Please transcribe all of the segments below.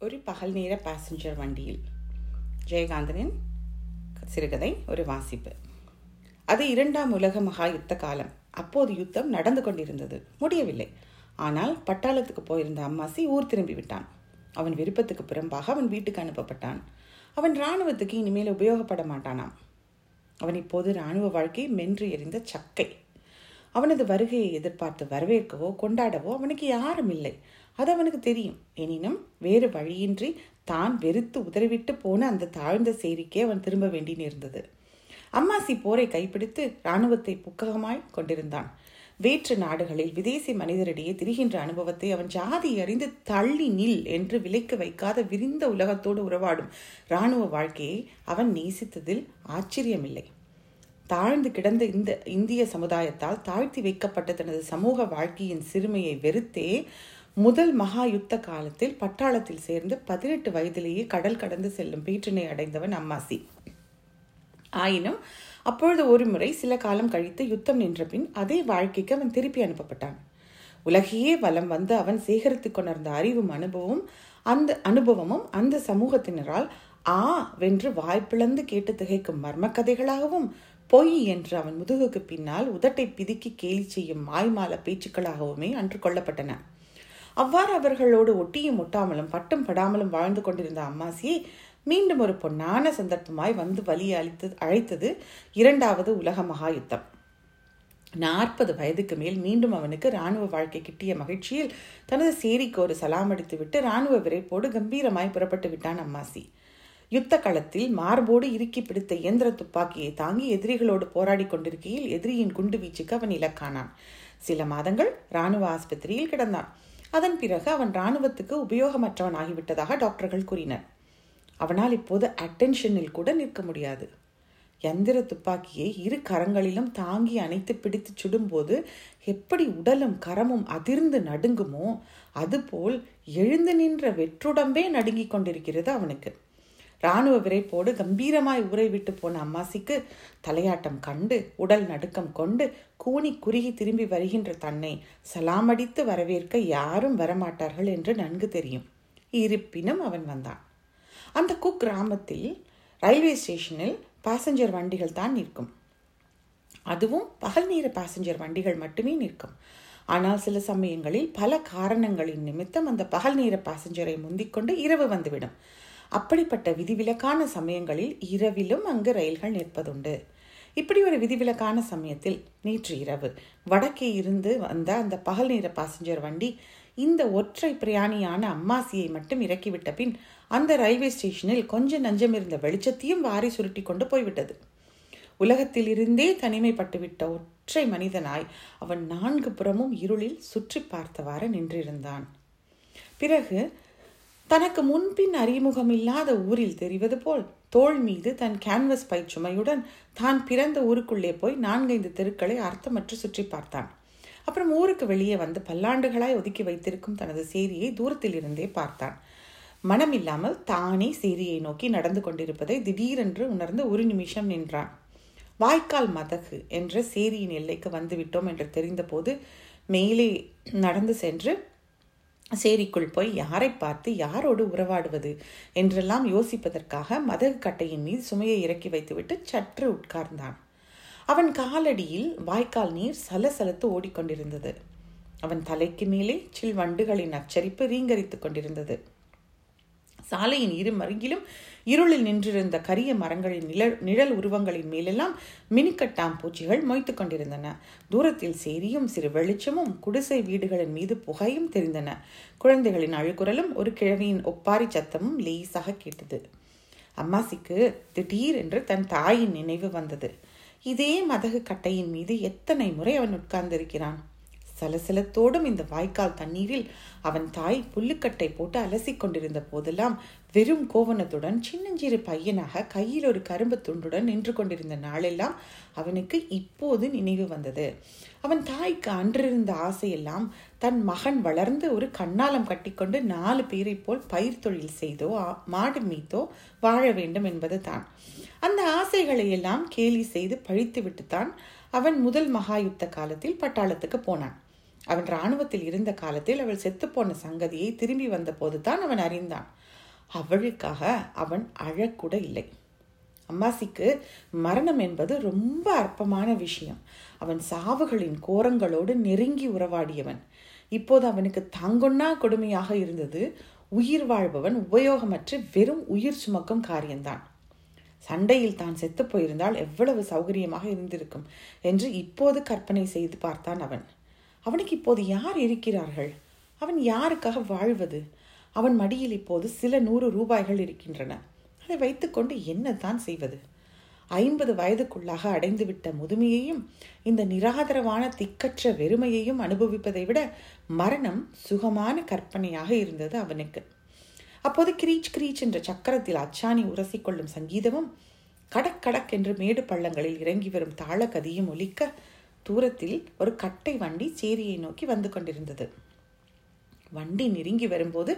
ஒரு பகல் நேர பாசஞ்சர் வண்டியில் ஜெயகாந்தனின் சிறுகதை ஒரு வாசிப்பு அது இரண்டாம் உலக மகா யுத்த காலம் அப்போது யுத்தம் நடந்து கொண்டிருந்தது முடியவில்லை ஆனால் பட்டாளத்துக்கு போயிருந்த அம்மாசி ஊர் திரும்பி விட்டான் அவன் விருப்பத்துக்கு புறம்பாக அவன் வீட்டுக்கு அனுப்பப்பட்டான் அவன் இராணுவத்துக்கு இனிமேல் உபயோகப்பட மாட்டானாம் அவன் இப்போது இராணுவ வாழ்க்கை மென்று எறிந்த சக்கை அவனது வருகையை எதிர்பார்த்து வரவேற்கவோ கொண்டாடவோ அவனுக்கு யாரும் இல்லை. அது அவனுக்கு தெரியும். எனினும் வேறு வழியின்றி தான் வெறுத்து உதறிவிட்டு போன அந்த தாழ்ந்த சேரிக்கே அவன் திரும்ப வேண்டி நேர்ந்தது அம்மாசி போரை கைப்பிடித்து இராணுவத்தை புக்ககமாய் கொண்டிருந்தான். வேற்று நாடுகளில் விதேசி மனிதரிடையே திரிகின்ற அனுபவத்தை அவன் ஜாதி அறிந்து தள்ளி நில் என்று விலைக்கு வைக்காத விரிந்த உலகத்தோடு உறவாடும் இராணுவ வாழ்க்கையை அவன் நேசித்ததில் ஆச்சரியமில்லை. தாழ்ந்து கிடந்த இந்த இந்திய சமுதாயத்தால் தாழ்த்தி வைக்கப்பட்ட தனது சமூக வாழ்க்கையின் சிறுமையை வெறுத்தே முதல் மகா யுத்த காலத்தில் பட்டாளத்தில் சேர்ந்து பதினெட்டு வயதிலேயே கடல் கடந்து செல்லும் பீற்றினை அடைந்தவன் அம்மாசி. ஆயினும் அப்பொழுது ஒரு முறை சில காலம் கழித்து யுத்தம் நின்ற பின் அதே வாழ்க்கைக்கு அவன் திருப்பி அனுப்பப்பட்டான். உலகையே வலம் வந்து அவன் சேகரித்து கொண்டிருந்த அறிவும் அனுபவம் அந்த அனுபவமும் அந்த சமூகத்தினரால் ஆ வென்று வாய்ப்பிழந்து கேட்டு திகைக்கும் மர்ம கதைகளாகவும் பொய் என்று அவன் முதுகுக்கு பின்னால் உதட்டை பிதுக்கி கேலி செய்யும் மாய்மால பேச்சுக்களாகவுமே அன்று கொள்ளப்பட்டன அவ்வாறு அவர்களோடு ஒட்டியும் ஒட்டாமலும் பட்டம் படாமலும் வாழ்ந்து கொண்டிருந்த அம்மாசியை மீண்டும் ஒரு பொன்னான சந்தர்ப்பமாய் வந்து வலி அளித்தது அழைத்தது இரண்டாவது உலக மகா யுத்தம் நாற்பது வயதுக்கு மேல் மீண்டும் அவனுக்கு இராணுவ வாழ்க்கை கிட்டிய மகிழ்ச்சியில் தனது சேரிக்கு ஒரு சலாம் அடித்துவிட்டு இராணுவ விரைப்போடு கம்பீரமாய் புறப்பட்டு விட்டான் அம்மாசி. யுத்த களத்தில் மார்போடு இறுக்கி பிடித்த இயந்திர துப்பாக்கியை தாங்கி எதிரிகளோடு போராடி கொண்டிருக்கையில் எதிரியின் குண்டு வீச்சுக்கு அவன் இலக்கானான். சில மாதங்கள் இராணுவ ஆஸ்பத்திரியில் கிடந்தான். அதன் பிறகு அவன் இராணுவத்துக்கு உபயோகமற்றவன் ஆகிவிட்டதாக டாக்டர்கள் கூறினர். அவனால் இப்போது அட்டென்ஷனில் கூட நிற்க முடியாது. யந்திர துப்பாக்கியை இரு கரங்களிலும் தாங்கி அணைத்து பிடித்து சுடும்போது எப்படி உடலும் கரமும் அதிர்ந்து நடுங்குமோ அதுபோல் எழுந்து நின்ற வெற்றுடம்பே நடுங்கிக் கொண்டிருக்கிறது அவனுக்கு. இராணுவ விரைப்போடு கம்பீரமாய் ஊரை விட்டு போன அம்மாசிக்கு தலையாட்டம் கண்டு உடல் நடுக்கம் கொண்டு கூனி குறுகி திரும்பி வருகின்ற தன்னை சலாமடித்து வரவேற்க யாரும் வரமாட்டார்கள் என்று நன்கு தெரியும். இருப்பினும் அவன் வந்தான். அந்த குக் கிராமத்தில் ரயில்வே ஸ்டேஷனில் பாசஞ்சர் வண்டிகள் தான் நிற்கும். அதுவும் பகல் நேர பாசஞ்சர் வண்டிகள் மட்டுமே நிற்கும். ஆனால் சில சமயங்களில் பல காரணங்களின் நிமித்தம் அந்த பகல் நேர பாசஞ்சரை முந்திக்கொண்டு இரவு வந்துவிடும். அப்படிப்பட்ட விதிவிலக்கான சமயங்களில் இரவிலும் அங்கு ரயில்கள் நிற்பதுண்டு. இப்படி ஒரு விதிவிலக்கான சமயத்தில் நேற்று இரவு வடக்கே இருந்து வந்த அந்த பகல் நேர பாசஞ்சர் வண்டி இந்த ஒற்றை பிரயாணியான அம்மாசியை மட்டும் இறக்கிவிட்ட பின் அந்த ரயில்வே ஸ்டேஷனில் கொஞ்சம் நஞ்சம் இருந்த வெளிச்சத்தையும் வாரி சுருட்டி கொண்டு போய்விட்டது. உலகத்தில் இருந்தே தனிமைப்பட்டுவிட்ட ஒற்றை மனிதனாய் அவன் நான்கு புறமும் இருளில் சுற்றி பார்த்தவாறு நின்றிருந்தான். பிறகு தனக்கு முன்பின் அறிமுகம் இல்லாத ஊரில் தெரிவது போல் தோள் மீது தன் கேன்வஸ் பைச்சுமையுடன் தான் பிறந்த ஊருக்குள்ளே போய் நான்கைந்து தெருக்களை அர்த்தமற்று சுற்றி பார்த்தான். அப்புறம் ஊருக்கு வெளியே வந்து பல்லாண்டுகளாய் ஒதுக்கி வைத்திருக்கும் தனது சேரியை தூரத்தில் இருந்தே பார்த்தான். மனமில்லாமல் தானே சேரியை நோக்கி நடந்து கொண்டிருப்பதை திடீரென்று உணர்ந்து ஒரு நிமிஷம் நின்றான். வாய்க்கால் மதகு என்ற சேரியின் எல்லைக்கு வந்துவிட்டோம் என்று தெரிந்தபோது மேலே நடந்து சென்று சேரிக்குள் போய் யாரை பார்த்து யாரோடு உறவாடுவது என்றெல்லாம் யோசிப்பதற்காக மதகு கட்டையின் மீது சுமையை இறக்கி வைத்துவிட்டு சற்று உட்கார்ந்தான். அவன் காலடியில் வாய்க்கால் நீர் சலசலத்து ஓடிக்கொண்டிருந்தது. அவன் தலைக்கு மேலே சில் வண்டுகளின் அச்சரிப்பு ரீங்கரித்துக் கொண்டிருந்தது. சாலையின் இரு மருங்கிலும் இருளில் நின்றிருந்த கரிய மரங்களின் நிழல் நிழல் உருவங்களின் மேலெல்லாம் மினிக்கட்டாம் பூச்சிகள் மொய்த்து கொண்டிருந்தன. தூரத்தில் சேரியும் சிறு வெளிச்சமும் குடிசை வீடுகளின் மீது புகையும் தெரிந்தன. குழந்தைகளின் அழுக்குரலும் ஒரு கிழவியின் ஒப்பாரி சத்தமும் லேசாக கேட்டது. அம்மாசிக்கு திடீர் என்று தன் தாயின் நினைவு வந்தது. இதே மதகு கட்டையின் மீது எத்தனை முறை அவன் உட்கார்ந்திருக்கிறான்? சலசலத்தோடும் இந்த வாய்க்கால் தண்ணீரில் அவன் தாய் புல்லுக்கட்டை போட்டு அலசி கொண்டிருந்த போதெல்லாம் வெறும் கோவணத்துடன் சின்னஞ்சிறு பையனாக கையில் ஒரு கரும்பு துண்டுடன் நின்று கொண்டிருந்த நாளெல்லாம் அவனுக்கு இப்போது நினைவு வந்தது. அவன் தாய்க்கு அன்றிருந்த ஆசையெல்லாம் தன் மகன் வளர்ந்து ஒரு கண்ணாலம் கட்டிக்கொண்டு நாலு பேரை போல் பயிர் தொழில் செய்தோ மாடு மீத்தோ வாழ வேண்டும் என்பது தான். அந்த ஆசைகளை எல்லாம் கேலி செய்து பழித்து விட்டுத்தான் அவன் முதல் மகாயுத்த காலத்தில் பட்டாளத்துக்கு போனான். அவன் இராணுவத்தில் இருந்த காலத்தில் அவள் செத்துப்போன சங்கதியை திரும்பி வந்தபோது தான் அவன் அறிந்தான். அவளுக்காக அவன் அழக்கூட இல்லை. அம்மாசிக்கு மரணம் என்பது ரொம்ப அற்பமான விஷயம். அவன் சாவுகளின் கோரங்களோடு நெருங்கி உறவாடியவன். இப்போது அவனுக்கு தாங்கொன்னா கொடுமையாக இருந்தது. உயிர் வாழ்பவன் உபயோகமற்று வெறும் உயிர் சுமக்கும் காரியம்தான். சண்டையில் தான் செத்து போயிருந்தால் எவ்வளவு சௌகரியமாக இருந்திருக்கும் என்று இப்போது கற்பனை செய்து பார்த்தான் அவன். அவனுக்கு இப்போது யார் இருக்கிறார்கள்? அவன் யாருக்காக வாழ்வது? அவன் மடியில் இப்போது சில நூறு ரூபாய்கள் இருக்கின்றன. அதை வைத்துக்கொண்டு என்ன தான் செய்வது? ஐம்பது வயதுக்குள்ளாக அடைந்துவிட்ட முதுமையையும் இந்த நிராதரவான திக்கற்ற வெறுமையையும் அனுபவிப்பதை விட மரணம் சுகமான கற்பனையாக இருந்தது அவனுக்கு. அப்போது கிரீச் கிரீச் என்ற சக்கரத்தில் அச்சாணி உரசிக்கொள்ளும் சங்கீதமும் கடக் கடக் என்று மேடு பள்ளங்களில் இறங்கி வரும் தாளகதியும் ஒலிக்க தூரத்தில் ஒரு கட்டை வண்டி சேரியை நோக்கி வந்து கொண்டிருந்தது. வண்டி நெருங்கி வரும்போது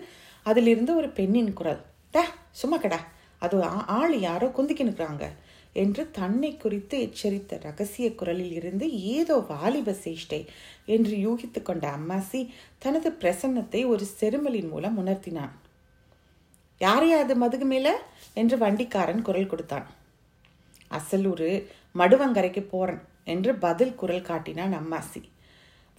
அதிலிருந்து ஒரு பெண்ணின் குரல் ட சும்மா கடா. அது ஆள் யாரோ குந்திக்கி நிற்கிறாங்க என்று தன்னை குறித்து எச்சரித்த ரகசிய குரலில் இருந்து ஏதோ வாலிப சேஷ்டை என்று யூகித்து கொண்ட அம்மாசி தனது பிரசன்னத்தை ஒரு செருமலின் மூலம் உணர்த்தினான். யாரையா அது மதுகு மேல? என்று வண்டிக்காரன் குரல் கொடுத்தான். அசலூரு மடுவங்கரைக்கு போறன் என்று பதில் குரல் காட்டினான் அம்மாசி.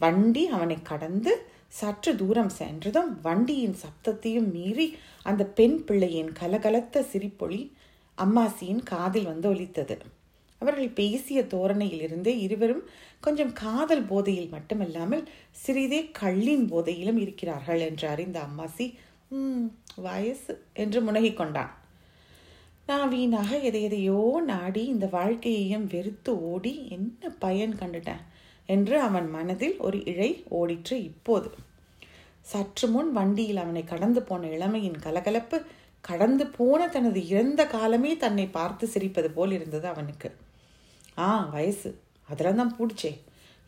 வண்டி அவனை கடந்து சற்று தூரம் சென்றதும் வண்டியின் சப்தத்தையும் மீறி அந்த பெண் பிள்ளையின் கலகலத்த சிரிப்பொளி அம்மாசியின் காதில் வந்து ஒலித்தது. அவர்கள் பேசிய தோரணையிலிருந்து இருவரும் கொஞ்சம் காதல் போதையில் மட்டுமல்லாமல் சிறிதே கள்ளின் போதையிலும் இருக்கிறார்கள் என்று அறிந்த அம்மாசி ம் வயசு என்று முனகிக் கொண்டான். நான் வீணாக எதை எதையோ நாடி இந்த வாழ்க்கையையும் வெறுத்து ஓடி என்ன பயன் கண்டுட்டேன். என்று அவன் மனதில் ஒரு இழை ஓடிற்று இப்போது. சற்று முன் வண்டியில் அவனை கடந்து போன இளமையின் கலகலப்பு கடந்து போன தனது இறந்த காலமே தன்னை பார்த்து சிரிப்பது போல் இருந்தது அவனுக்கு. ஆ வயசு. அதெல்லாம் தான் பிடிச்சே.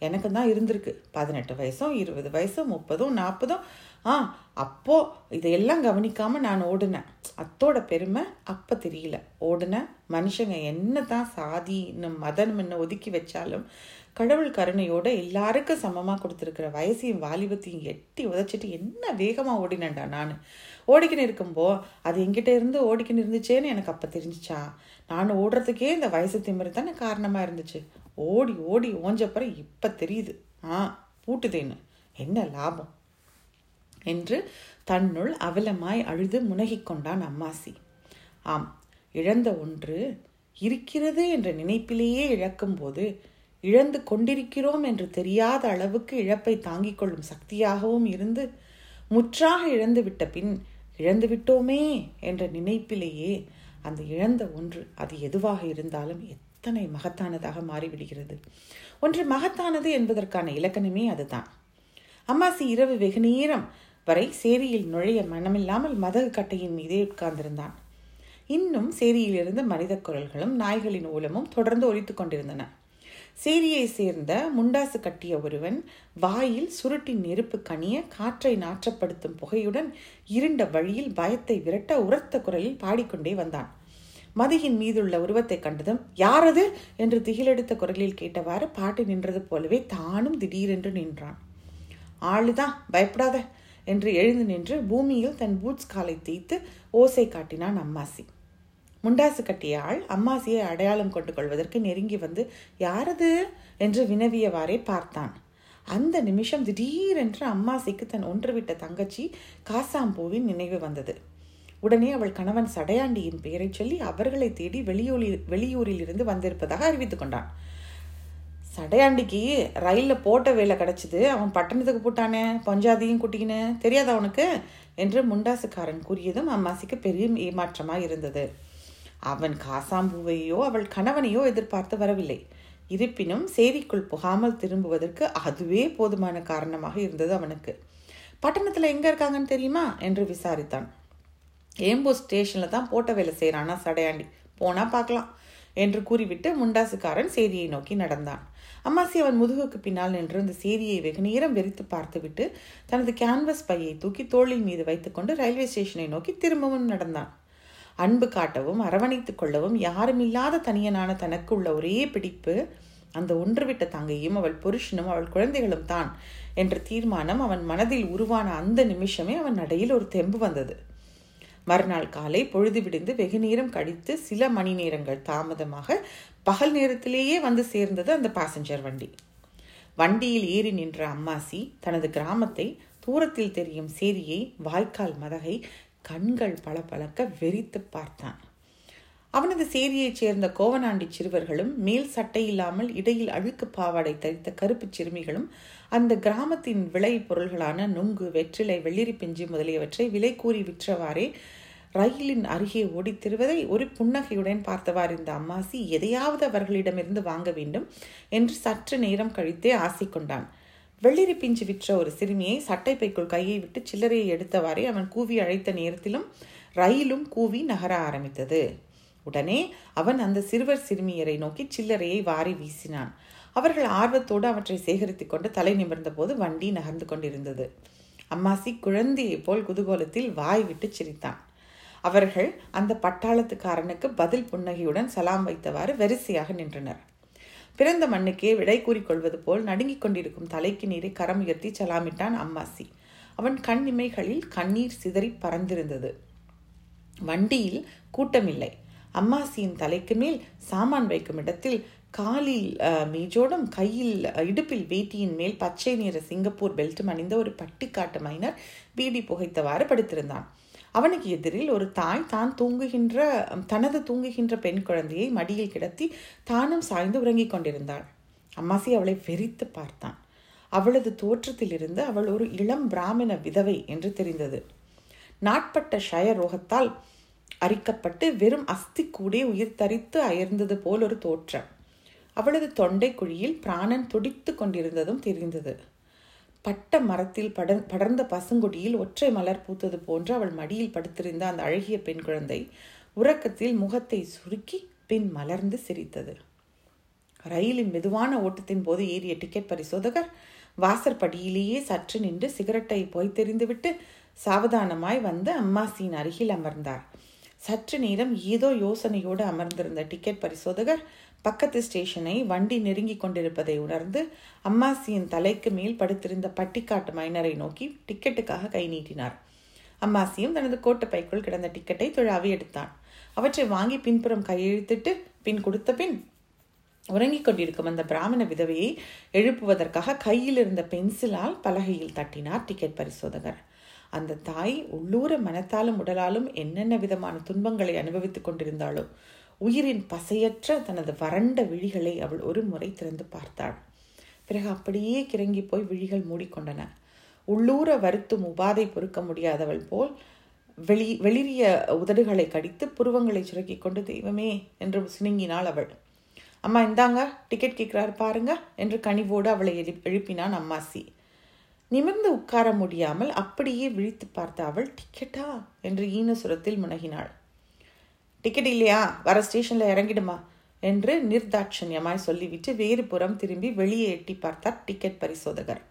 எனக்கு தான் இருந்திருக்கு. பதினெட்டு வயசும் இருபது வயசும் முப்பதும் நாற்பதும். ஆ அப்போ இதையெல்லாம் கவனிக்காமல் நான் ஓடினேன். அத்தோட பெருமை அப்போ தெரியல. ஓடுனேன் மனுஷங்க என்ன தான் சாதி இன்னும் மதம் என்ன ஒதுக்கி வச்சாலும் கடவுள் கருணையோட எல்லாருக்கும் சமமாக கொடுத்துருக்கிற வயசையும் வாலிபத்தையும் எட்டி உதச்சிட்டு என்ன வேகமாக ஓடினேன்டா நான். ஓடிக்கின்னு இருக்கும்போ அது எங்கிட்ட இருந்து ஓடிக்கின்னு இருந்துச்சேன்னு எனக்கு அப்போ தெரிஞ்சிச்சா. நான் ஓடுறதுக்கே இந்த வயசு திமிரு தானே காரணமாக இருந்துச்சு. ஓடி ஓடி ஓஞ்சப்பறம் இப்போ தெரியுது. ஆ பூட்டுதேன்னு. என்ன லாபம்? என்று தன்னுள் அவலமாய் அழுது முனகிக் கொண்டான் அம்மாசி. ஆம் இழந்த ஒன்று இருக்கிறது என்ற நினைப்பிலேயே இழக்கும்போது இழந்து கொண்டிருக்கிறோம் என்று தெரியாத அளவுக்கு இழப்பை தாங்கிக் கொள்ளும் சக்தியாகவும் இருந்து முற்றாக இழந்து விட்ட பின் இழந்துவிட்டோமே என்ற நினைப்பிலேயே அந்த இழந்த ஒன்று அது எதுவாக இருந்தாலும் எத்தனை மகத்தானதாக மாறிவிடுகிறது. ஒன்று மகத்தானது என்பதற்கான இலக்கணமே அதுதான். அம்மாசி இரவு வெகு நேரம் வரை சேரியில் நுழைய மனமில்லாமல் மதகு கட்டையின் மீதே உட்கார்ந்திருந்தான். இன்னும் சேரியிலிருந்து மனித குரல்களும் நாய்களின் ஊலமும் தொடர்ந்து ஒழித்து கொண்டிருந்தன. சேரியை சேர்ந்த முண்டாசு கட்டிய ஒருவன் வாயில் சுருட்டின் நெருப்பு கனிய காற்றை நாற்றப்படுத்தும் புகையுடன் இருண்ட வழியில் பயத்தை விரட்ட உரத்த குரலில் பாடிக்கொண்டே வந்தான். மதியின் மீதுள்ள உருவத்தை கண்டதும் யாரது? என்று திகிலெடுத்த குரலில் கேட்டவாறு பாட்டு நின்றது போலவே தானும் திடீரென்று நின்றான். ஆளுதான் பயப்படாத என்று எழுந்து நின்று பூமியில் தன் பூட்ஸ் காலை தேய்த்து ஓசை காட்டினான் அம்மாசி. முண்டாசு கட்டிய ஆள் அம்மாசியை அடையாளம் கொண்டு கொள்வதற்கு நெருங்கி வந்து யாரது? என்று வினவியவாறே பார்த்தான். அந்த நிமிஷம் திடீரென்று அம்மாசிக்கு தன் ஒன்றுவிட்ட தங்கச்சி காசாம்பூவின் நினைவு வந்தது. உடனே அவள் கணவன் சடையாண்டியின் பெயரை சொல்லி அவர்களை தேடி வெளியூரில் வெளியூரில் இருந்து வந்திருப்பதாக அறிவித்துக் கொண்டான். சடையாண்டிக்கு ரயிலில் போட்ட வேலை கிடச்சிது. அவன் பட்டணத்துக்கு போட்டானே. பஞ்சாதியும் குட்டிக்கின்னு தெரியாத அவனுக்கு என்று முண்டாசுக்காரன் கூறியதும் அம்மாசிக்கு பெரிய ஏமாற்றமாக இருந்தது. அவன் காசாம்பூவையோ அவள் கணவனையோ எதிர்பார்த்து வரவில்லை. இருப்பினும் சேரிக்குள் புகாமல் திரும்புவதற்கு அதுவே போதுமான காரணமாக இருந்தது அவனுக்கு. பட்டணத்தில் எங்கே இருக்காங்கன்னு தெரியுமா? என்று விசாரித்தான். ஏம்போ ஸ்டேஷனில் தான் போட்ட வேலை செய்கிறானா சடையாண்டி. போனால் பார்க்கலாம் என்று கூறிவிட்டு முண்டாசுக்காரன் சேரியை நோக்கி நடந்தான். அம்மாசி அவன் முதுகுக்கு பின்னால் நின்று அந்த சேரியை வெகு நேரம் வெறித்து பார்த்துவிட்டு தனது கேன்வஸ் பையை தூக்கி தோளின் மீது வைத்துக்கொண்டு ரயில்வே ஸ்டேஷனை நோக்கி திரும்பவும் நடந்தான். அன்பு காட்டவும் அரவணைத்துக் கொள்ளவும் யாருமில்லாத தனியனான தனக்கு உள்ள ஒரே பிடிப்பு அந்த ஒன்றுவிட்ட தங்கையும் அவள் புருஷனும் அவள் குழந்தைகளும் தான் என்ற தீர்மானம் அவன் மனதில் உருவான அந்த நிமிஷமே அவன் நடையில் ஒரு தெம்பு வந்தது. மறுநாள் காலை பொழுது விடிந்து வெகு நேரம் கழித்து சில மணி நேரங்கள் தாமதமாக பகல் நேரத்திலேயே வந்து சேர்ந்தது அந்த பாசஞ்சர் வண்டி. வண்டியில் ஏறி நின்ற அம்மாசி தனது கிராமத்தை தூரத்தில் தெரியும் சேரியை வாய்க்கால் மதகை கண்கள் பளபளக்க வெறித்து பார்த்தான். அவனது சேரியைச் சேர்ந்த கோவனாண்டி சிறுவர்களும் மேல் சட்டை இல்லாமல் இடையில் அழுக்கு பாவாடை தரித்த கருப்பு சிறுமிகளும் அந்த கிராமத்தின் விளை பொருள்களான நுங்கு வெற்றிலை வெள்ளிரி பிஞ்சு முதலியவற்றை விலை கூறி விற்றவாறே ரயிலின் அருகே ஓடித்திருவதை ஒரு புன்னகையுடன் பார்த்தவார் இந்த அம்மாசி எதையாவது அவர்களிடமிருந்து வாங்க வேண்டும் என்று சற்று நேரம் கழித்தே ஆசை கொண்டான். வெள்ளிரி பிஞ்சு விற்ற ஒரு சிறுமியை சட்டைப்பைக்குள் கையை விட்டு சில்லறையை எடுத்தவாறே அவன் கூவி அழைத்த நேரத்திலும் ரயிலும் கூவி நகர ஆரம்பித்தது. உடனே அவன் அந்த சிறுவர் சிறுமியரை நோக்கி சில்லறையை வாரி வீசினான். அவர்கள் ஆர்வத்தோடு அவற்றை சேகரித்துக் கொண்டு தலை நிமிர்ந்த போது வண்டி நகர்ந்து கொண்டிருந்தது. அம்மாசி குழந்தையைப் போல் குதூகோலத்தில் வாய் விட்டு சிரித்தான். அவர்கள் அந்த பட்டாளத்துக்காரனுக்கு பதில் புன்னகையுடன் சலாம் வைத்தவாறு வரிசையாக நின்றனர். பிறந்த மண்ணுக்கே விடை கூறிக்கொள்வது போல் நடுங்கிக் கொண்டிருக்கும் தலைக்கு நீரை கரம் உயர்த்தி சலாமிட்டான் அம்மாசி. அவன் கண் இமைகளில் கண்ணீர் சிதறி பறந்திருந்தது. வண்டியில் கூட்டமில்லை. அம்மாசியின் தலைக்கு மேல் சாமான் வைக்கும் இடத்தில் காலில் மீஜோடும் கையில் இடுப்பில் வேட்டியின் மேல் பச்சை நிற சிங்கப்பூர் பெல்ட்டும் அணிந்த ஒரு பட்டிக்காட்டு மைனர் பீடி புகைத்தவாறு படுத்திருந்தான். அவனுக்கு எதிரில் ஒரு தாய் தான் தூங்குகின்ற தனது தூங்குகின்ற பெண் குழந்தையை மடியில் கிடத்தி தானும் சாய்ந்து உறங்கிக் கொண்டிருந்தாள். அம்மாசி அவளை வெறித்து பார்த்தான். அவளது தோற்றத்திலிருந்து அவள் ஒரு இளம் பிராமண விதவை என்று தெரிந்தது. நாட்பட்ட ஷய ரோகத்தால் அரிக்கப்பட்டு வெறும் அஸ்தி கூடே உயிர் தரித்து அயர்ந்தது போல் ஒரு தோற்றம். அவளது தொண்டை குழியில் பிராணன் துடித்து கொண்டிருந்ததும் தெரிந்தது. பட்ட மரத்தில் பட படர்ந்த பசுங்கொடியில் ஒற்றை மலர் பூத்தது போன்று அவள் மடியில் படுத்திருந்த அந்த அழகிய பெண் குழந்தை உறக்கத்தில் முகத்தை சுருக்கி பின் மலர்ந்து சிரித்தது. ரயிலின் மெதுவான ஓட்டத்தின் போது ஏறிய டிக்கெட் பரிசோதகர் வாசற்படியிலேயே சற்று நின்று சிகரெட்டை பொய்த்தெறிந்துவிட்டு சாவதானமாய் வந்து அம்மாசியின் அருகில் அமர்ந்தார். சற்று நேரம் ஏதோ யோசனையோடு அமர்ந்திருந்த டிக்கெட் பரிசோதகர் பக்கத்து ஸ்டேஷனை வண்டி நெருங்கி கொண்டிருப்பதை உணர்ந்து அம்மாசியின் தலைக்கு மேல் படுத்திருந்த பட்டிக்காட்டு மைனரை நோக்கி டிக்கெட்டுக்காக கை நீட்டினார். அம்மாசியும் தனது கோட்டு பைக்குள் கிடந்த டிக்கெட்டை தொழாவி எடுத்தான். அவற்றை வாங்கி பின்புறம் கையெழுத்திட்டு பின் கொடுத்த பின் உறங்கிக் கொண்டிருக்கும் அந்த பிராமண விதவையை எழுப்புவதற்காக கையில் இருந்த பென்சிலால் பலகையில் தட்டினார் டிக்கெட் பரிசோதகர். அந்த தாய் உள்ளூர மனத்தாலும் உடலாலும் என்னென்ன விதமான துன்பங்களை அனுபவித்துக் கொண்டிருந்தாளோ உயிரின் பசையற்ற தனது வறண்ட விழிகளை அவள் ஒரு முறை திறந்து பார்த்தாள். பிறகு அப்படியே கிறங்கி போய் விழிகள் மூடிக்கொண்டன. உள்ளூர வருத்தும் உபாதை பொறுக்க முடியாதவள் போல் வெளி வெளிரிய உதடுகளை கடித்து புருவங்களை சுருக்கி கொண்டு தெய்வமே என்று சினுங்கினாள் அவள். அம்மா இந்தாங்க டிக்கெட் கேட்கிறாரு பாருங்க என்று கனிவோடு அவளை எழு எழுப்பினான் அம்மாசி. நிமிர்ந்து உட்கார முடியாமல் அப்படியே விழித்து பார்த்த அவள் டிக்கெட்டா என்று ஈனசுரத்தில் முனகினாள். டிக்கெட் இல்லையா? வர ஸ்டேஷனில் இறங்கிடுமா? என்று நிர்தாட்சண்யமாய் சொல்லிவிட்டு வேறு புறம் திரும்பி வெளியே எட்டி பார்த்தார் டிக்கெட் பரிசோதகர்.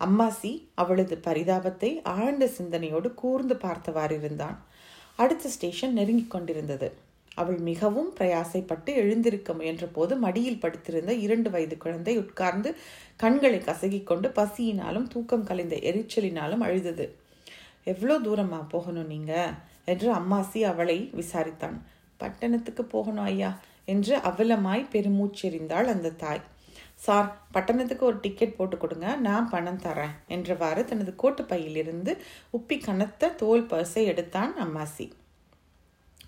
அம்மாசி அவளது பரிதாபத்தை ஆழ்ந்த சிந்தனையோடு கூர்ந்து பார்த்தவாறு இருந்தான். அடுத்த ஸ்டேஷன் நெருங்கிக் கொண்டிருந்தது. அவள் மிகவும் பிரயாசைப்பட்டு எழுந்திருக்க முயன்ற போது மடியில் படுத்திருந்த இரண்டு வயது குழந்தை உட்கார்ந்து கண்களை கசகிக்கொண்டு பசியினாலும் தூக்கம் கலைந்த எரிச்சலினாலும் அழுதது. எவ்வளோ தூரமா போகணும் நீங்கள் என்று அம்மாசி அவளை விசாரித்தான். பட்டணத்துக்கு போகணும் ஐயா என்று அவலமாய் பெருமூச்செறிந்தாள் அந்த தாய். சார் பட்டணத்துக்கு ஒரு டிக்கெட் போட்டு கொடுங்க நான் பணம் தரேன் என்றவாறு தனது கோட்டு பையிலிருந்து உப்பி கனத்த தோல் பர்ஸை எடுத்தான் அம்மாசி.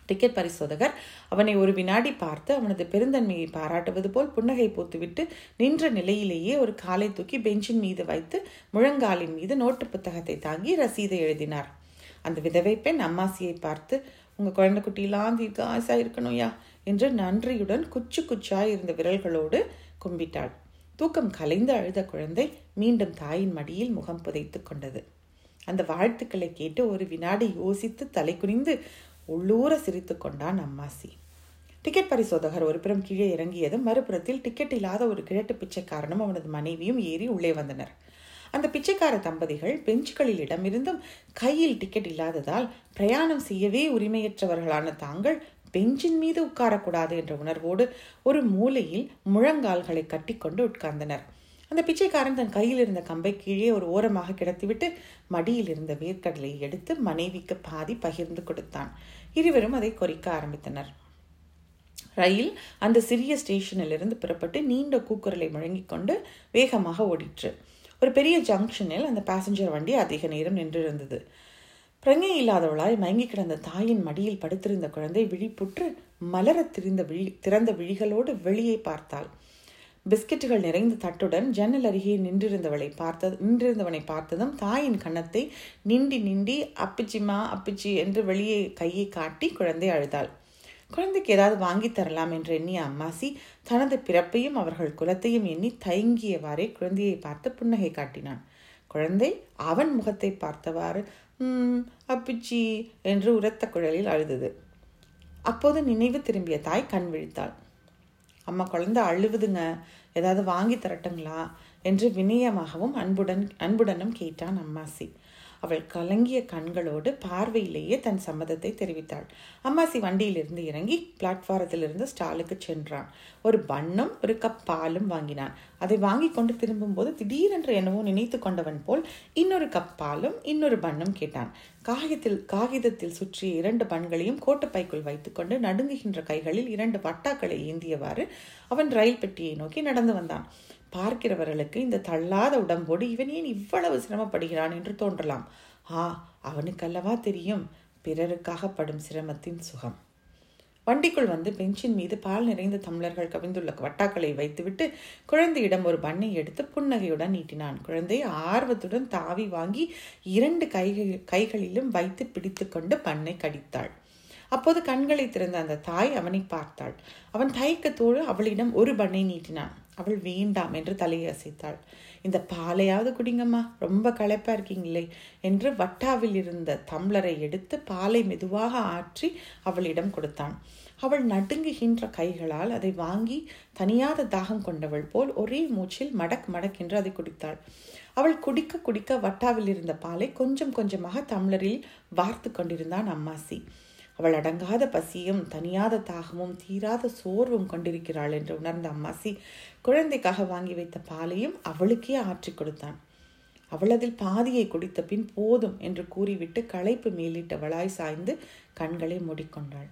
டிக்கெட் பரிசோதகர் அவனை ஒரு வினாடி பார்த்து அவனது பெருந்தன்மையை பாராட்டுவது போல் புன்னகை பூத்துவிட்டு நின்ற நிலையிலேயே ஒரு காலை தூக்கி பெஞ்சின் மீது வைத்து முழங்காலின் மீது நோட்டு புத்தகத்தை தாங்கி ரசீதை எழுதினார். அந்த விதவை பெண் அம்மாசியை பார்த்து உங்கள் குழந்தை குட்டிலாம் தீர்க்க ஆசா இருக்கணும்யா? என்று நன்றியுடன் குச்சு குச்சாய் இருந்த விரல்களோடு கும்பிட்டாள். தூக்கம் கலைந்து அழுத குழந்தை மீண்டும் தாயின் மடியில் முகம் புதைத்து கொண்டது. அந்த வாழ்த்துக்களை கேட்டு ஒரு வினாடி யோசித்து தலை குனிந்து உள்ளூர சிரித்து கொண்டான் அம்மாசி. டிக்கெட் பரிசோதகர் ஒருபுறம் கீழே இறங்கியதும் மறுபுறத்தில் டிக்கெட் இல்லாத ஒரு கிழட்டு பிச்சைக்காரனும் அவனது மனைவியும் ஏறி உள்ளே வந்தனர். அந்த பிச்சைக்கார தம்பதிகள் பெஞ்சுகளில் இடமிருந்தும் கையில் டிக்கெட் இல்லாததால் பிரயாணம் செய்யவே உரிமையற்றவர்களான தாங்கள் பெஞ்சின் மீது உட்காரக்கூடாது என்ற உணர்வோடு ஒரு மூலையில் முழங்கால்களை கட்டிக்கொண்டு உட்கார்ந்தனர். அந்த பிச்சைக்காரன் தன் கையில் இருந்த கம்பை கீழே ஒரு ஓரமாக கிடத்திவிட்டு மடியில் இருந்த வேர்க்கடலை எடுத்து மனைவிக்கு பாதி பகிர்ந்து கொடுத்தான். இருவரும் அதை கொறிக்க ஆரம்பித்தனர். ரயில் அந்த சிறிய ஸ்டேஷனிலிருந்து புறப்பட்டு நீண்ட கூக்குரலை முழங்கிக் கொண்டு வேகமாக ஓடிற்று. ஒரு பெரிய ஜங்ஷனில் அந்த பேசஞ்சர் வண்டி அதிக நேரம் நின்றிருந்தது. பிரங்கை இல்லாதவளாய் மயங்கி கிடந்த தாயின் மடியில் படுத்திருந்த குழந்தை விழிப்புற்று மலரத் திரிந்த விழி திறந்த விழிகளோடு வெளியே பார்த்தாள். பிஸ்கெட்டுகள் நிறைந்த தட்டுடன் ஜன்னல் அருகே நின்றிருந்தவளை பார்த்தது நின்றிருந்தவனை பார்த்ததும் தாயின் கன்னத்தை நிண்டி நிண்டி அப்பிச்சிமா அப்பிச்சி என்று வெளியே கையை காட்டி குழந்தை அழுதாள். குழந்தைக்கு ஏதாவது வாங்கி தரலாம் என்று எண்ணிய அம்மாசி தனது பிறப்பையும் அவர்கள் குலத்தையும் எண்ணி தயங்கியவாறே குழந்தையை பார்த்து புன்னகை காட்டினான். குழந்தை அவன் முகத்தை பார்த்தவாறு அப்பிச்சி என்று உரத்த குழலில் அழுதது. அப்போது நினைவு திரும்பிய தாய் கண் விழித்தாள். அம்மா குழந்தை அழுவுதுங்க. ஏதாவது வாங்கி தரட்டுங்களா? என்று வினயமாகவும் அன்புடன் அன்புடனும் கேட்டான் அம்மாசி. அவள் கலங்கிய கண்களோடு பார்வையிலேயே தன் சம்மதத்தை தெரிவித்தாள். அம்மாசி வண்டியிலிருந்து இறங்கி பிளாட்பாரத்திலிருந்து ஸ்டாலுக்கு சென்றான். ஒரு பண்ணும் ஒரு கப் பாலும் வாங்கினான். அதை வாங்கி கொண்டு திரும்பும்போது திடீரென்று என்னவோ நினைத்து கொண்டவன் போல் இன்னொரு கப் பாலும் இன்னொரு பன்னும் கேட்டான். காகிதத்தில் காகிதத்தில் சுற்றிய இரண்டு பன்களையும் கோட்டுப்பைக்குள் வைத்துக்கொண்டு நடுங்குகின்ற கைகளில் இரண்டு பட்டாக்களை ஏந்தியவாறு அவன் ரயில் பெட்டியை நோக்கி நடந்து வந்தான். பார்க்கிறவர்களுக்கு இந்த தள்ளாத உடம்போடு இவன் ஏன் இவ்வளவு சிரமப்படுகிறான் என்று தோன்றலாம். ஆ அவனுக்கல்லவா தெரியும். பிறருக்காக படும் சிரமத்தின் சுகம். வண்டிக்குள் வந்து பெஞ்சின் மீது பால் நிறைந்த தம்ளர்கள் கவிழ்ந்துள்ள வட்டாக்களை வைத்துவிட்டு குழந்தையிடம் ஒரு பண்ணை எடுத்து புன்னகையுடன் நீட்டினான். குழந்தை ஆர்வத்துடன் தாவி வாங்கி இரண்டு கைகள் கைகளிலும் வைத்து பிடித்துக்கொண்டு பண்ணை கடித்தாள். அப்போது கண்களை திறந்த அந்த தாய் அவனை பார்த்தாள். அவன் தயக்கத்தோடு அவளிடம் ஒரு பண்ணை நீட்டினான். அவள் வேண்டாம் என்று தலையை அசைத்தாள் இந்த பாலையாவது குடிங்கம்மா. ரொம்ப களைப்பா இருக்கீங்களே. என்று வட்டாவில் இருந்த தம்ளரை எடுத்து பாலை மெதுவாக ஆற்றி அவளிடம் கொடுத்தான். அவள் நடுங்குகின்ற கைகளால் அதை வாங்கி தனியாத தாகம் கொண்டவள் போல் ஒரே மூச்சில் மடக் மடக் என்று அதை குடித்தாள். அவள் குடிக்க குடிக்க வட்டாவில் இருந்த பாலை கொஞ்சம் கொஞ்சமாக தம்ளரில் வார்த்து கொண்டிருந்தான் அம்மாசி. அவள் அடங்காத பசியும் தனியாத தாகமும் தீராத சோர்வும் கொண்டிருக்கிறாள் என்று உணர்ந்த அம்மாசி குழந்தைக்காக வாங்கி வைத்த பாலையும் அவளுக்கே ஆற்றிக் கொடுத்தான். அவள் அதில் பாதியை குடித்த பின் போதும் என்று கூறிவிட்டு களைப்பு மேலிட்டவளாய் சாய்ந்து கண்களை மூடிக்கொண்டாள்.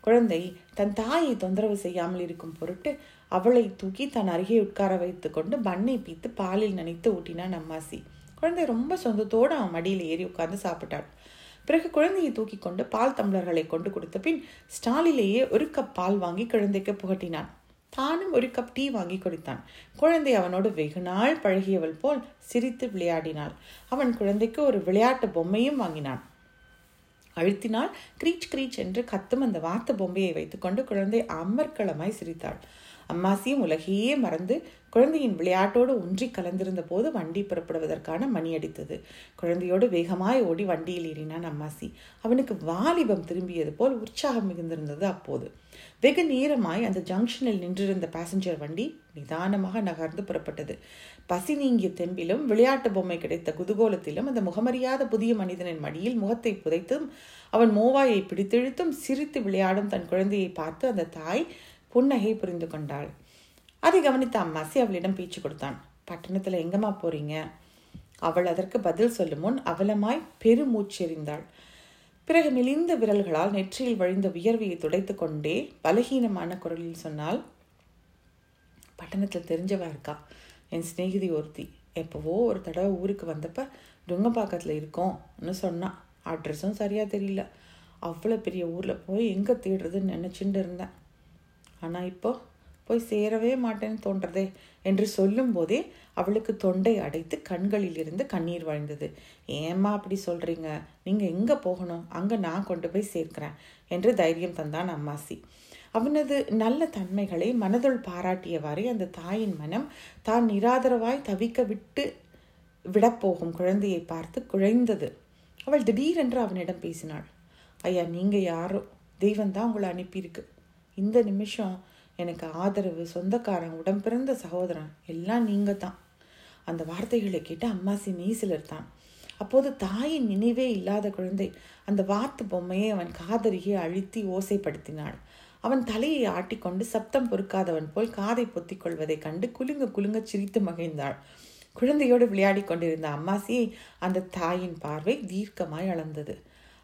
குழந்தை தன் தாயை தொந்தரவு செய்யாமல் இருக்கும் பொருட்டு அவளை தூக்கி தன் அருகே உட்கார வைத்து கொண்டு பண்ணை பீத்து பாலில் நனைத்து ஊட்டினான் அம்மாசி. குழந்தை ரொம்ப சொந்தத்தோடு அவன் மடியில் ஏறி உட்கார்ந்து சாப்பிட்டாள். பிறகு குழந்தையை தூக்கி கொண்டு பால் தம்ளர்களை கொண்டு கொடுத்த பின் ஸ்டாலிலேயே ஒரு கப் பால் வாங்கி குழந்தைக்கு புகட்டினான். தானும் ஒரு கப் டீ வாங்கி கொடுத்தான். குழந்தை அவனோடு வெகு நாள் பழகியவள் போல் சிரித்து விளையாடினாள். அவன் குழந்தைக்கு ஒரு விளையாட்டு பொம்மையும் வாங்கினான். அழுத்தினால் கிரீச் கிரீச் என்று கத்தும் அந்த வாத்து பொம்மையை வைத்துக்கொண்டு குழந்தை அமர்க்களமாய் சிரித்தாள். அம்மாசியும் உலகையே மறந்து குழந்தையின் விளையாட்டோடு ஒன்றி கலந்திருந்த போது வண்டி புறப்படுவதற்கான மணி அடித்தது. குழந்தையோடு வேகமாய் ஓடி வண்டியில் ஏறினான் அம்மாசி. அவனுக்கு வாலிபம் திரும்பியது போல் உற்சாகம் மிகுந்திருந்தது அப்போது. வெகு நேரமாய் அந்த ஜங்ஷனில் நின்றிருந்த பாசஞ்சர் வண்டி நிதானமாக நகர்ந்து புறப்பட்டது. பசி நீங்கிய தெம்பிலும் விளையாட்டு பொம்மை கிடைத்த குதூகோலத்திலும் அந்த முகமறியாத புதிய மனிதனின் மடியில் முகத்தை புதைத்தும் அவன் மோவாயை பிடித்திழுத்தும் சிரித்து விளையாடும் தன் குழந்தையை பார்த்து அந்த தாய் புன்னகை புரிந்து கொண்டாள். அதை கவனித்த அம்மாசி அவளிடம் பேச்சு கொடுத்தான். பட்டணத்தில் எங்கம்மா போறீங்க? அவள் அதற்கு பதில் சொல்லும் முன் அவலமாய் பெருமூச்செறிந்தாள். பிறகு மெலிந்த விரல்களால் நெற்றியில் வழிந்த வியர்வையை துடைத்து கொண்டே பலகீனமான குரலில் சொன்னால் பட்டணத்தில் தெரிஞ்சவா இருக்கா? என் சிநேகிதி ஒருத்தி. எப்போவோ ஒரு தடவை ஊருக்கு வந்தப்ப டுங்கப்பாக்கத்தில் இருக்கோம்னு சொன்னான் அட்ரஸும் சரியாக தெரியல. அவ்வளோ பெரிய ஊரில் போய் எங்கே தேடுறதுன்னு நினச்சிட்டு இருந்தேன். ஆனால் இப்போ போய் சேரவே மாட்டேன்னு தோன்றதே என்று சொல்லும்போதே அவளுக்கு தொண்டை அடைத்து கண்களில் இருந்து கண்ணீர் வழிந்தது. ஏம்மா அப்படி சொல்கிறீங்க நீங்கள் எங்கே போகணும்? அங்கே நான் கொண்டு போய் சேர்க்கிறேன் என்று தைரியம் தந்தான் அம்மாசி. அவனது நல்ல தன்மைகளை மனதுள் பாராட்டியவாறே அந்த தாயின் மனம் தான் நிராதரவாய் தவிக்க விட்டு விடப்போகும் குழந்தையை பார்த்து குழைந்தது. அவள் திடீரென்று அவனிடம் பேசினாள். ஐயா நீங்கள் யாரோ? தெய்வம் தான் உங்களை அனுப்பியிருக்கு. இந்த நிமிஷம் எனக்கு ஆதரவு சொந்தக்காரன் உடம்பிறந்த சகோதரன் எல்லாம் நீங்கள் தான் அந்த வார்த்தைகளை கேட்டு அம்மாசி மெய்சிலிருத்தான் அப்போது தாயின் நினைவே இல்லாத குழந்தை அந்த வாத்து பொம்மையை அவன் காதருகே அழுத்தி ஓசைப்படுத்தினாள். அவன் தலையை ஆட்டிக்கொண்டு சப்தம் பொறுக்காதவன் போல் காதை பொத்திக் கொள்வதைக் கண்டு குலுங்க குலுங்க சிரித்து மகிழ்ந்தாள். குழந்தையோடு விளையாடி கொண்டிருந்த அம்மாசியை அந்த தாயின் பார்வை தீர்க்கமாய் அளந்தது.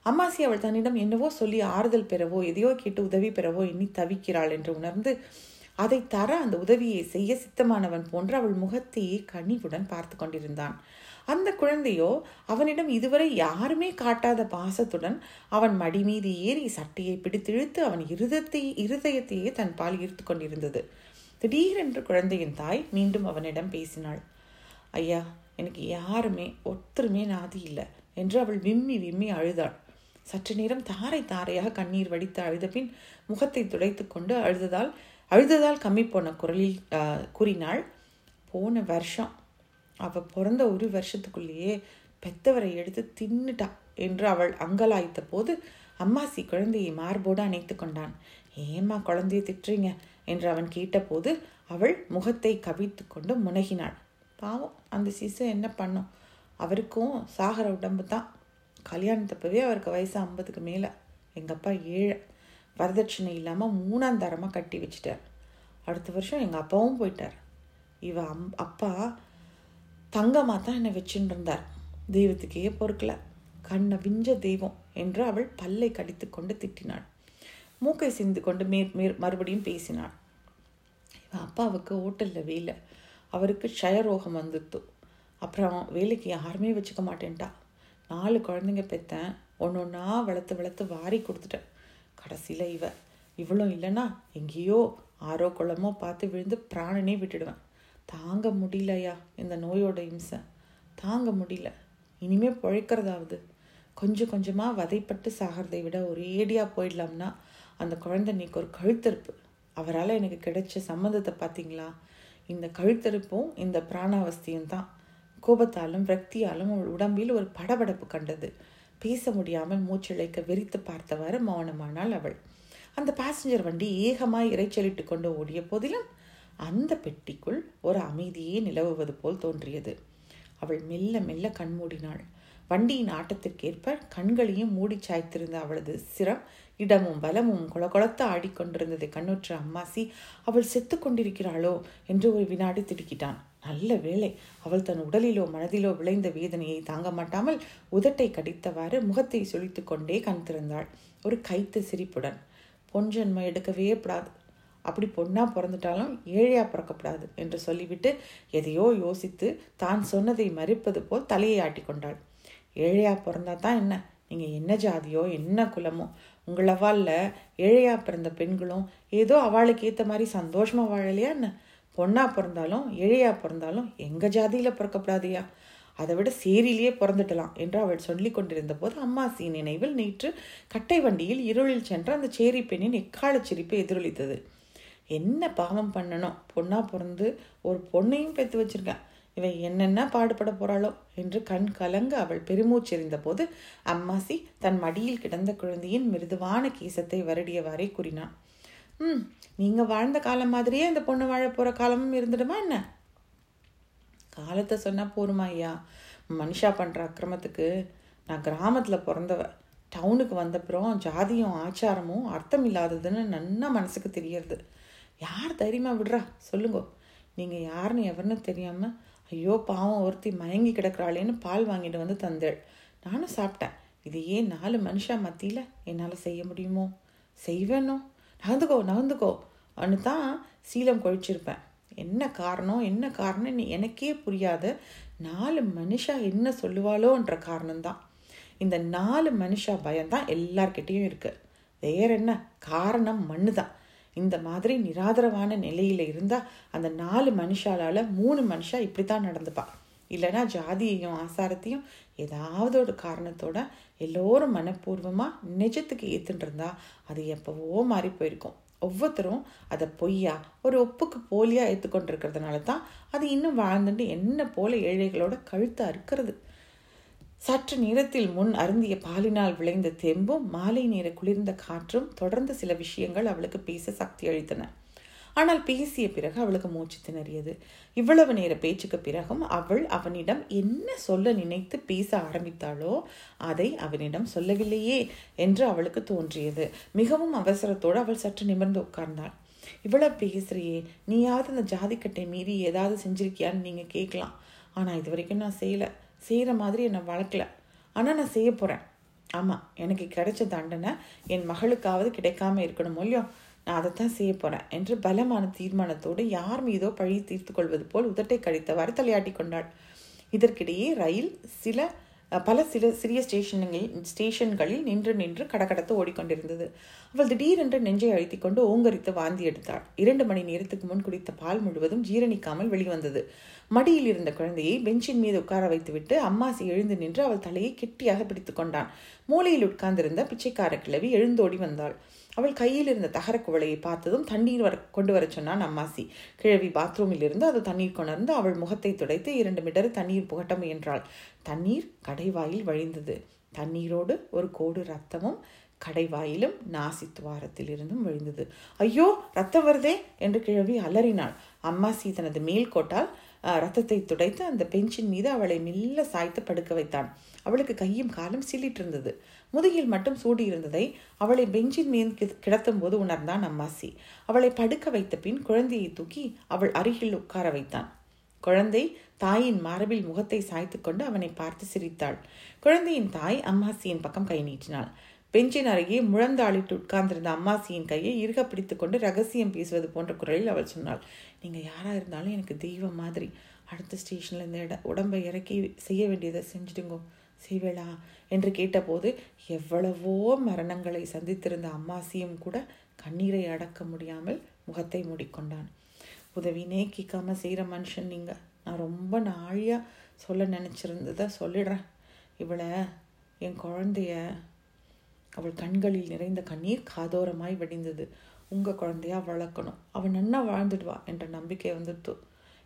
அம்மாசி அவள் தன்னிடம் என்னவோ சொல்லி ஆறுதல் பெறவோ எதையோ கேட்டு உதவி பெறவோ எண்ணி தவிக்கிறாள் என்று உணர்ந்து அதை தர அந்த உதவியை செய்ய சித்தமானவன் போன்று அவள் முகத்தையே கனிவுடன் பார்த்து கொண்டிருந்தான். அந்த குழந்தையோ அவனிடம் இதுவரை யாருமே காட்டாத பாசத்துடன் அவன் மடி மீது ஏறி சட்டையை பிடித்திழுத்து அவன் இருதத்தை இருதயத்தையே தன் பால் ஈர்த்து கொண்டிருந்தது. திடீரென்று குழந்தையின் தாய் மீண்டும் அவனிடம் பேசினாள். ஐயா எனக்கு யாருமே ஒருத்தருமே நாதி இல்லை என்று அவள் விம்மி விம்மி அழுதாள். சற்று நேரம் தாரை தாரையாக கண்ணீர் வடித்து அழுத பின் முகத்தை துடைத்து கொண்டு அழுததால் அழுததால் கம்மி போன குரலில் கூறினாள் போன வருஷம். அவள் பிறந்த ஒரு வருஷத்துக்குள்ளேயே பெத்தவரை எடுத்து தின்னுட்டா என்று அவள் அங்கலாய்த்த போது அம்மாசி குழந்தையை மார்போடு அணைத்து கொண்டான். ஏம்மா குழந்தைய திட்டுறீங்க? என்று அவன் கேட்டபோது அவள் முகத்தை கவித்து கொண்டு முனகினாள். பாவம் அந்த சிசு என்ன பண்ணும்? அவருக்கும் சாகர உடம்பு தான். கல்யாணத்தப்பவே அவருக்கு வயசு ஐம்பதுக்கு மேலே. எங்கள் அப்பா ஏழை. வரதட்சணை இல்லாமல் மூணாம் தரமாக கட்டி வச்சிட்டார். அடுத்த வருஷம் எங்கள் அப்பாவும் போயிட்டார். இவ அம் அப்பா தங்கமாக தான் என்னை வச்சுட்டு இருந்தார். தெய்வத்துக்கே பொறுக்கல. கண்ணை விஞ்ச தெய்வம் என்று அவள் பல்லை கடித்து கொண்டு திட்டினாள். மூக்கை சிந்து கொண்டு மேற் மேற் மறுபடியும் பேசினாள். இவன் அப்பாவுக்கு ஹோட்டலில் வேலை. அவருக்கு க்ஷயரோகம் வந்துடுத்து அப்புறம் வேலைக்கு யாருமே வச்சுக்க மாட்டேன்ட்டா. நாலு குழந்தைங்க பெற்றேன் ஒன்று ஒன்றா வளர்த்து வளர்த்து வாரி கொடுத்துட்டேன். கடைசியில் இவ இவ்வளோ இல்லைன்னா எங்கேயோ ஆரோ குளமோ பார்த்து விழுந்து பிராணனே விட்டுடுவேன். தாங்க முடியலையா இந்த நோயோட இம்சை? தாங்க முடியல. இனிமே பிழைக்கிறதாவது? கொஞ்சம் கொஞ்சமாக வதைப்பட்டு சாகிறதை விட ஒரேடியாக போயிடலாம்னா அந்த குழந்தை இன்னைக்கு ஒரு கழுத்தறுப்பு. அவரால் எனக்கு கிடைச்ச சம்மந்தத்தை பார்த்தீங்களா? இந்த கழுத்தறுப்பும் இந்த பிராணாவஸ்தியும் தான். கோபத்தாலும் விரக்தியாலும் அவள் உடம்பில் ஒரு படபடப்பு கண்டது. பேச முடியாமல் மூச்சிழைக்க வெறித்து பார்த்தவாறு மௌனமானாள் அவள். அந்த பாசஞ்சர் வண்டி ஏகமாய் இறைச்சலிட்டு கொண்டு ஓடிய போதிலும் அந்த பெட்டிக்குள் ஒரு அமைதியே நிலவுவது போல் தோன்றியது. அவள் மெல்ல மெல்ல கண்மூடினாள் வண்டியின் ஆட்டத்திற்கேற்ப கண்களையும் மூடி சாய்த்திருந்த அவளது சிரம் இடமும் பலமும் கொளகொளத்து ஆடிக்கொண்டிருந்ததை கண்ணுற்ற அம்மாசி அவள் செத்து கொண்டிருக்கிறாளோ? என்று ஒரு வினாடி திடுக்கிட்டான். நல்ல வேளை அவள் தன் உடலிலோ மனதிலோ விளைந்த வேதனையை தாங்க மாட்டாமல் உதட்டை கடித்தவாறு முகத்தை சுழித்து கொண்டே கண் திறந்தாள். ஒரு கைத்து சிரிப்புடன் பொன்ஜன்மை எடுக்கவே கூடாது அப்படி பொண்ணாக பிறந்துட்டாலும் ஏழையா பிறக்கப்படாது என்று சொல்லிவிட்டு எதையோ யோசித்து தான் சொன்னதை மறுப்பது போல் தலையை ஆட்டி கொண்டாள். ஏழையா பிறந்தா தான் என்ன? நீங்கள் என்ன ஜாதியோ என்ன குலமோ? உங்களவால்ல ஏழையா பிறந்த பெண்களும் ஏதோ அவளுக்கு ஏற்ற மாதிரி சந்தோஷமாக வாழலையா என்ன? பொண்ணாக பிறந்தாலும் ஏழையா பிறந்தாலும் எங்கள் ஜாதியில் பிறக்கப்படாதையா? அதை விட சேரிலேயே பிறந்துட்டலாம் என்று அவள் சொல்லி கொண்டிருந்த போது அம்மாசி நினைவில் நேற்று கட்டை வண்டியில் இருளில் சென்ற அந்த சேரி பெண்ணின் எக்கால சிரிப்பை எதிரொலித்தது. என்ன பாவம் பண்ணணும்? பொண்ணாக பிறந்து ஒரு பொண்ணையும் பெற்று வச்சிருக்கேன் இவன் என்னென்ன பாடுபட போகிறாளோ என்று கண் கலங்க அவள் பெருமூச்செறிந்த போது அம்மாசி தன் மடியில் கிடந்த குழந்தையின் மிருதுவான கீசத்தை வருடியவாறே கூறினான் ம். நீங்கள் வாழ்ந்த காலம் மாதிரியே இந்த பொண்ணு வாழ போகிற காலமும் இருந்துடுமா என்ன? காலத்தை சொன்னால் போருமா ஐயா? மனுஷா பண்ணுற அக்கிரமத்துக்கு நான் கிராமத்தில் பிறந்தவ. டவுனுக்கு வந்தப்புறம் ஜாதியும் ஆச்சாரமும் அர்த்தம் இல்லாததுன்னு நன்னா மனசுக்கு தெரியறது. யார் தைரியமாக விடுறா? சொல்லுங்க. நீங்கள் யாருன்னு எவருன்னு தெரியாமல் ஐயோ பாவம் ஒருத்தி மயங்கி கிடக்குறாளேன்னு பால் வாங்கிட்டு வந்து தந்தேள். நானும் சாப்பிட்டேன். இதையே நாலு மனுஷா மத்தியில் என்னால் செய்ய முடியுமோ? செய்வேனோ? நகர்ந்துக்கோ நகர்ந்துக்கோ அனு தான் சீலம் கொழிச்சிருப்பேன். என்ன காரணம் என்ன காரணம் எனக்கே புரியாத. நாலு மனுஷா என்ன சொல்லுவாளோன்ற காரணம்தான். இந்த நாலு மனுஷா பயம்தான் எல்லார்கிட்டேயும் இருக்குது வேற என்ன? காரணம் மண்ணு தான் இந்த மாதிரி நிராதரவான நிலையில் இருந்தால் அந்த நாலு மனுஷாலால் மூணு மனுஷா இப்படித்தான் நடந்துப்பா. இல்லைன்னா ஜாதியையும் ஆசாரத்தையும் ஏதாவது ஒரு காரணத்தோட எல்லோரும் மனப்பூர்வமாக நிஜத்துக்கு ஏத்துட்டு இருந்தா அது எப்போவோ மாறி போயிருக்கும். ஒவ்வொருத்தரும் அதை பொய்யா ஒரு ஒப்புக்கு போலியாக ஏற்றுக்கொண்டிருக்கிறதுனால தான் அது இன்னும் வாழ்ந்துட்டு என்ன போல ஏழைகளோட கழுத்தை அறுக்கிறது சற்று நேரத்தில் முன் அருந்திய பாலினால் விளைந்த தெம்பும் மாலை நேர குளிர்ந்த காற்றும் தொடர்ந்து சில விஷயங்கள் அவளுக்கு பேச சக்தி அளித்தன. ஆனால் பேசிய பிறகு அவளுக்கு மூச்சு திணறியது. இவ்வளவு நேர பேச்சுக்கு பிறகும் அவள் அவனிடம் என்ன சொல்ல நினைத்து பேச ஆரம்பித்தாளோ அதை அவனிடம் சொல்லவில்லையே என்று அவளுக்கு தோன்றியது. மிகவும் அவசரத்தோடு அவள் சற்று நிமிர்ந்து உட்கார்ந்தாள். இவ்வளவு பேசுறியே நீயாவது அந்த ஜாதிக்கட்டை மீறி ஏதாவது செஞ்சிருக்கியான்னு நீங்கள் கேட்கலாம். ஆனால் இது வரைக்கும் நான் செய்யலை. செய்கிற மாதிரி என்னை வளர்க்கல. ஆனால் நான் செய்ய போகிறேன் ஆமாம் எனக்கு கிடைச்ச தண்டனை என் மகளுக்காவது கிடைக்காம இருக்கணும் இல்லையோ? நான் அதைத்தான் செய்ய போகிறேன் என்று பலமான தீர்மானத்தோடு யார் மீதோ பழி தீர்த்து கொள்வது போல் உதட்டை கழித்தவாறு தலையாட்டி கொண்டாள். இதற்கிடையே ரயில் சில பல சில சிறிய ஸ்டேஷன்களில் ஸ்டேஷன்களில் நின்று நின்று கடகடத்து ஓடிக்கொண்டிருந்தது. அவள் திடீரென்று நெஞ்சை அழுத்தி கொண்டு ஓங்கரித்து வாந்தி எடுத்தாள். இரண்டு மணி நேரத்துக்கு முன் குடித்த பால் முழுவதும் ஜீரணிக்காமல் வெளிவந்தது. மடியில் இருந்த குழந்தையை பெஞ்சின் மீது உட்கார வைத்துவிட்டு அம்மாசி எழுந்து நின்று அவள் தலையை கெட்டியாக பிடித்து கொண்டான். மூலையில் உட்கார்ந்திருந்த பிச்சைக்கார கிழவி எழுந்தோடி வந்தாள். அவள் கையில் இருந்த தகர குவளையை பார்த்ததும் தண்ணீர் வர கொண்டு வர சொன்னான் அம்மாசி. கிழவி பாத்ரூமில் இருந்து அது தண்ணீர் கொணர்ந்து அவள் முகத்தை துடைத்து இரண்டு மிடரு தண்ணீர் புகட்ட முயன்றாள். தண்ணீர் கடைவாயில் வழிந்தது. தண்ணீரோடு ஒரு கோடு ரத்தமும் கடைவாயிலும் நாசி துவாரத்தில் இருந்தும் விழுந்தது. ஐயோ ரத்தம் வருதே என்று கிழவி அலறினாள். அம்மாசி தனது மேல் கோட்டால் ரத்தத்தை துடைத்து அந்த பெஞ்சின் மீது அவளை மெல்ல சாய்த்து படுக்க வைத்தான். அவளுக்கு கையும் காலும் சில்லிட்டிருந்தது முதுகில் மட்டும் சூடி இருந்ததை அவளை பெஞ்சின் மீது கிடத்தும் போது உணர்ந்தான் அம்மாசி. அவளை படுக்க வைத்த பின் குழந்தையை தூக்கி அவள் அருகில் உட்கார வைத்தான். குழந்தை தாயின் மார்பில் முகத்தை சாய்த்து கொண்டு அவனை பார்த்து சிரித்தாள். குழந்தையின் தாய் அம்மாசியின் பக்கம் கை நீட்டினாள். பெஞ்சின் அருகே முழந்தாளிட்டு உட்கார்ந்திருந்த அம்மாசியின் கையை இறுக பிடித்து கொண்டு ரகசியம் பேசுவது போன்ற குரலில் அவள் சொன்னாள் நீங்கள் யாராக இருந்தாலும் எனக்கு தெய்வம் மாதிரி. அடுத்த ஸ்டேஷனில் இந்த இட உடம்பை இறக்கி செய்ய வேண்டியதை செஞ்சுடுங்கோ. செய்வேளா? என்று கேட்டபோது எவ்வளவோ மரணங்களை சந்தித்திருந்த அம்மாசியும் கூட கண்ணீரை அடக்க முடியாமல் முகத்தை மூடிக்கொண்டான். உதவினே கேட்காம செய்கிற மனுஷன் நீங்கள் நான் ரொம்ப நாழியாக சொல்ல நினச்சிருந்ததை சொல்லிடுறேன். இவளை என் குழந்தைய அவள் கண்களில் நிறைந்த கண்ணீர் காதோரமாய் வடிந்தது. உங்கள் குழந்தையா வளர்க்கணும். அவள் நன்னா வாழ்ந்துடுவா என்ற நம்பிக்கை வந்துடுத்து.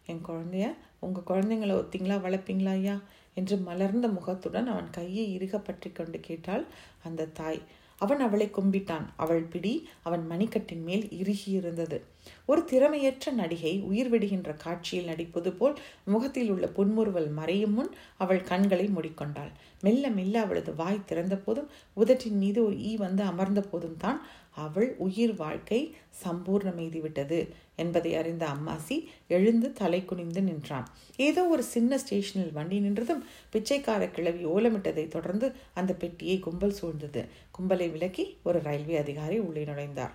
என் குழந்தைய உங்கள் குழந்தைங்கள ஒத்திங்களா? வளர்ப்பீங்களா ஐயா? என்று மலர்ந்த முகத்துடன் அவன் கையை இறுக பற்றி கொண்டு கேட்டாள் அந்த தாய். அவன் அவளை கும்பிட்டான். அவள் பிடி அவன் மணிக்கட்டின் மேல் இறுகியிருந்தது. ஒரு திறமையற்ற நடிகை உயிர் விடுகின்ற காட்சியில் நடிப்பது போல் முகத்தில் உள்ள புன்முறுவல் மறையும் முன் அவள் கண்களை மூடிக்கொண்டாள். மெல்ல மெல்ல அவளது வாய் திறந்த போதும் உதட்டின் மீது ஒரு ஈ வந்து அமர்ந்த போதும் தான் அவள் உயிர் வாழ்க்கை சம்பூர்ணமெய்தி விட்டது என்பதை அறிந்த அம்மாசி எழுந்து தலை குனிந்து நின்றான். ஏதோ ஒரு சின்ன ஸ்டேஷனில் வண்டி நின்றதும் பிச்சைக்கார கிழவி ஓலமிட்டதை தொடர்ந்து அந்த பெட்டியை கும்பல் சூழ்ந்தது. கும்பலை விலக்கி ஒரு ரயில்வே அதிகாரி உள்ளே நுழைந்தார்.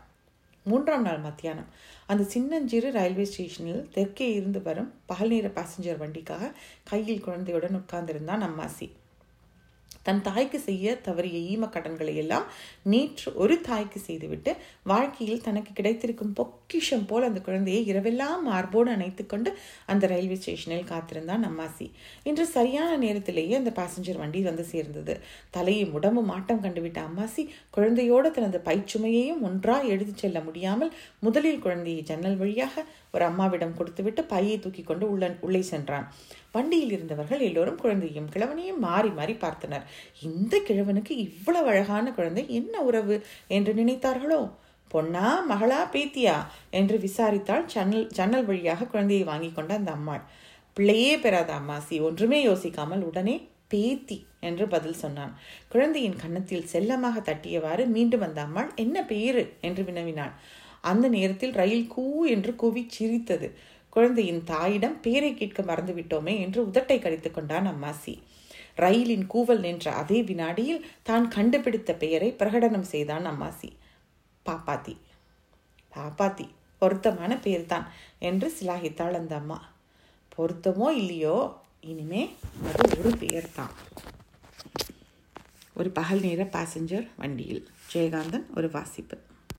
மூன்றாம் நாள் மத்தியானம். அந்த சின்னஞ்சிறு ரயில்வே ஸ்டேஷனில் தெற்கே இருந்து வரும் பகல் நேர பாசஞ்சர் வண்டிக்காக கையில் குழந்தையுடன் உட்கார்ந்திருந்தான் அம்மாசி. தன் தாய்க்கு செய்ய தவறிய ஈம கடன்களை எல்லாம் நேற்று ஒரு தாய்க்கு செய்துவிட்டு வாழ்க்கையில் தனக்கு கிடைத்திருக்கும் பொக்கிஷம் போல் அந்த குழந்தையை இரவெல்லாம் மார்போடு அணைத்து கொண்டு அந்த ரயில்வே ஸ்டேஷனில் காத்திருந்தான் அம்மாசி இன்று சரியான நேரத்திலேயே அந்த பாசஞ்சர் வண்டி வந்து சேர்ந்தது. தலையை உடம்பு மாட்டம் கண்டுவிட்ட அம்மாசி குழந்தையோடு தனது பைச்சுமையையும் ஒன்றாக எடுத்துச் செல்ல முடியாமல் முதலில் குழந்தையை ஜன்னல் வழியாக ஒரு அம்மாவிடம் கொடுத்துவிட்டு பையை தூக்கி கொண்டு உள்ள உள்ளே சென்றான். வண்டியில் இருந்தவர்கள் எல்லோரும் குழந்தையும் கிழவனையும் மாறி மாறி பார்த்தனர். இந்த கிழவனுக்கு இவ்வளவு அழகான குழந்தை என்ன உறவு என்று நினைத்தார்களோ? பொன்னா மகளா பேத்தியா என்று விசாரித்தாள் ஜன்னல் ஜன்னல் வழியாக குழந்தையை வாங்கி கொண்ட அந்த அம்மாள் பிள்ளையே பெறாத அம்மாசி ஒன்றுமே யோசிக்காமல் உடனே பேத்தி என்று பதில் சொன்னான். குழந்தையின் கன்னத்தில் செல்லமாக தட்டியவாறு மீண்டும் வந்த அம்மாள் என்ன பேரு என்று வினவினாள். அந்த நேரத்தில் ரயில் கூ என்று கூவி சிரித்தது. குழந்தையின் தாயிடம் பேரை கேட்க மறந்துவிட்டோமே என்று உதட்டை கடித்து கொண்டான் அம்மாசி. ரயிலின் கூவல் நின்ற அதே வினாடியில் தான் கண்டுபிடித்த பெயரை பிரகடனம் செய்தான் அம்மாசி. பாப்பாத்தி. பாப்பாத்தி பொருத்தமான பெயர்தான் என்று சிலாகித்தாள் அந்த அம்மா. பொருத்தமோ இல்லையோ இனிமே அது ஒரு பெயர்தான். ஒரு பகல் நேர பாசஞ்சர் வண்டியில். ஜெயகாந்தன் ஒரு வாசிப்பு.